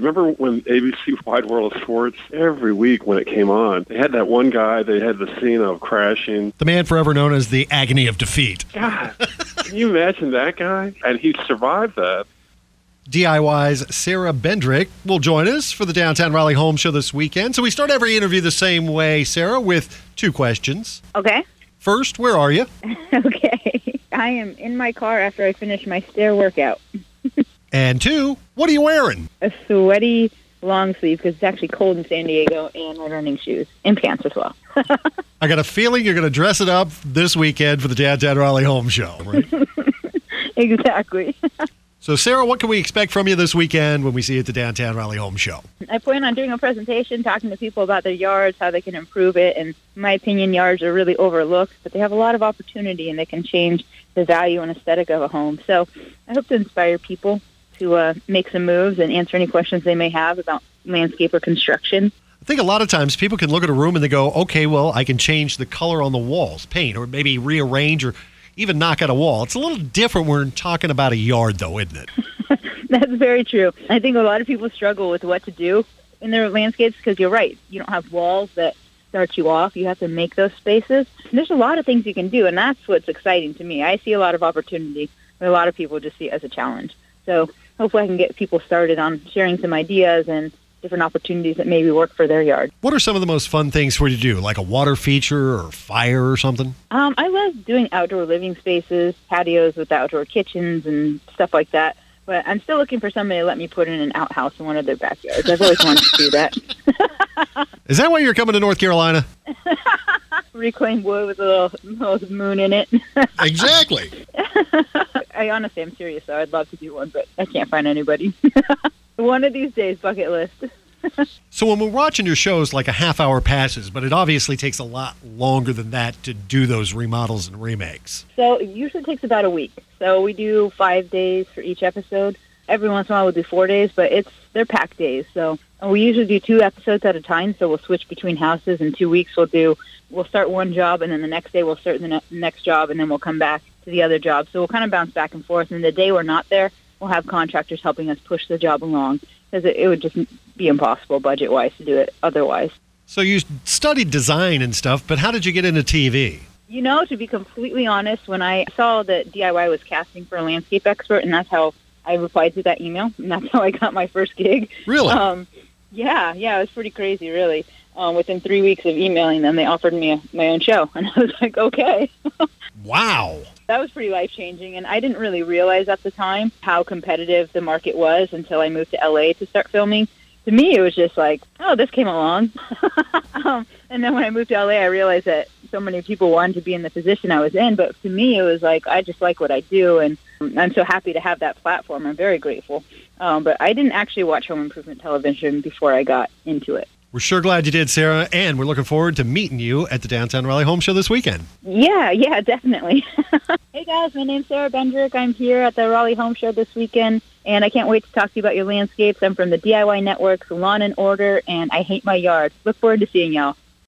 Remember when ABC Wide World of Sports, every week when it came on, they had that one guy, they had the scene of crashing. The man forever known as the agony of defeat. God, can you imagine that guy? And he survived that. DIY's Sara Bendrick will join us for the Downtown Raleigh Home Show this weekend. So we start every interview the same way, Sara, with two questions. Okay. First, where are you? Okay. I am in my car after I finish my stair workout. And two, what are you wearing? A sweaty long sleeve because it's actually cold in San Diego and my running shoes and pants as well. I got a feeling you're going to dress it up this weekend for the Downtown Raleigh Home Show, right? exactly. so, Sara, what can we expect from you this weekend when we see you at the Downtown Raleigh Home Show? I plan on doing a presentation talking to people about their yards, how they can improve it. And in my opinion, yards are really overlooked, but they have a lot of opportunity and they can change the value and aesthetic of a home. So I hope to inspire people to uh, make some moves and answer any questions they may have about landscape or construction. I think a lot of times people can look at a room and they go, okay, well, I can change the color on the walls, paint, or maybe rearrange or even knock out a wall. It's a little different when we're talking about a yard, though, isn't it? That's very true. I think a lot of people struggle with what to do in their landscapes because you're right. You don't have walls that start you off. You have to make those spaces. There's a lot of things you can do, and that's what's exciting to me. I see a lot of opportunity, but a lot of people just see it as a challenge. So hopefully I can get people started on sharing some ideas and different opportunities that maybe work for their yard. What are some of the most fun things for you to do, like a water feature or fire or something? Um, I love doing outdoor living spaces, patios with outdoor kitchens and stuff like that. But I'm still looking for somebody to let me put in an outhouse in one of their backyards. I've always wanted to do that. Is that why you're coming to North Carolina? Reclaimed wood with a little, little moon in it. exactly. I honestly, I'm serious though. I'd love to do one, but I can't find anybody. one of these days, bucket list. so when we're watching your shows, like a half hour passes, but it obviously takes a lot longer than that to do those remodels and remakes. So it usually takes about a week. So we do five days for each episode. Every once in a while we'll do four days, but it's they're packed days. So we usually do two episodes at a time. So we'll switch between houses. In two weeks we'll do we'll start one job, and then the next day we'll start the ne- next job, and then we'll come back to the other job. So we'll kind of bounce back and forth. And the day we're not there, we'll have contractors helping us push the job along because it, it would just be impossible budget wise to do it otherwise. So you studied design and stuff, but how did you get into TV? You know, to be completely honest, when I saw that DIY was casting for a landscape expert, and that's how I replied to that email, and that's how I got my first gig. Really? Um, yeah, yeah, it was pretty crazy, really. Um, within three weeks of emailing them, they offered me a, my own show, and I was like, okay. wow. That was pretty life changing, and I didn't really realize at the time how competitive the market was until I moved to LA to start filming. To me, it was just like, oh, this came along. um, and then when I moved to LA, I realized that so many people wanted to be in the position I was in. But to me, it was like I just like what I do, and I'm so happy to have that platform. I'm very grateful. Um, but I didn't actually watch home improvement television before I got into it. We're sure glad you did, Sara, and we're looking forward to meeting you at the Downtown Raleigh Home Show this weekend. Yeah, yeah, definitely. hey guys, my name's Sara Bendrick. I'm here at the Raleigh Home Show this weekend, and I can't wait to talk to you about your landscapes. I'm from the DIY Network, Lawn and Order, and I hate my yard. Look forward to seeing y'all.